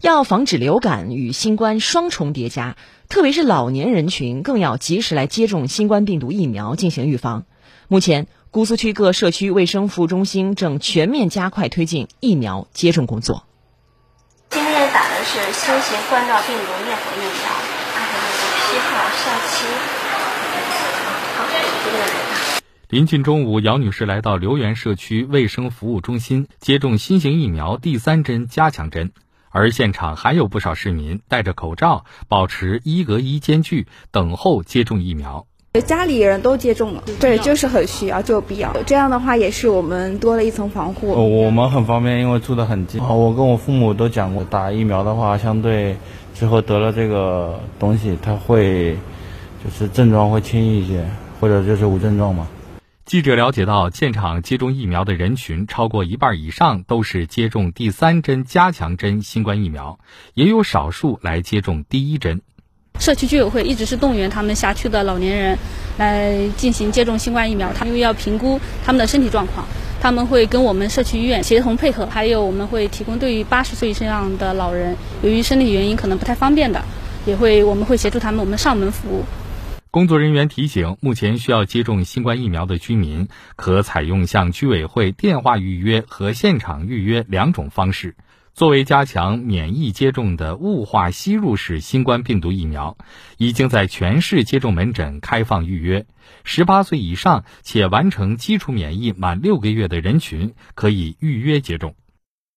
要防止流感与新冠双重叠加，特别是老年人群更要及时来接种新冠病毒疫苗进行预防。目前，姑苏区各社区卫生服务中心正全面加快推进疫苗接种工作。今天打的是新型冠状病毒灭活疫苗，二十七号上期。好，这个来临近中午，姚女士来到留园社区卫生服务中心接种新型疫苗第三针加强针。而现场还有不少市民戴着口罩，保持一隔一间距，等候接种疫苗。家里人都接种了，对，就是很需要，就有必要。这样的话，也是我们多了一层防护。我们很方便，因为住得很近。我跟我父母都讲过，打疫苗的话，相对之后得了这个东西，它会就是症状会轻一些，或者就是无症状嘛。记者了解到，现场接种疫苗的人群超过一半以上都是接种第三针加强针新冠疫苗，也有少数来接种第一针。社区居委会一直是动员他们辖区的老年人来进行接种新冠疫苗，他们又要评估他们的身体状况，他们会跟我们社区医院协同配合，还有我们会提供对于八十岁以上的老人，由于身体原因可能不太方便的，也会我们会协助他们，我们上门服务。工作人员提醒，目前需要接种新冠疫苗的居民，可采用向居委会电话预约和现场预约两种方式。作为加强免疫接种的雾化吸入式新冠病毒疫苗，已经在全市接种门诊开放预约。十八岁以上且完成基础免疫满六个月的人群，可以预约接种。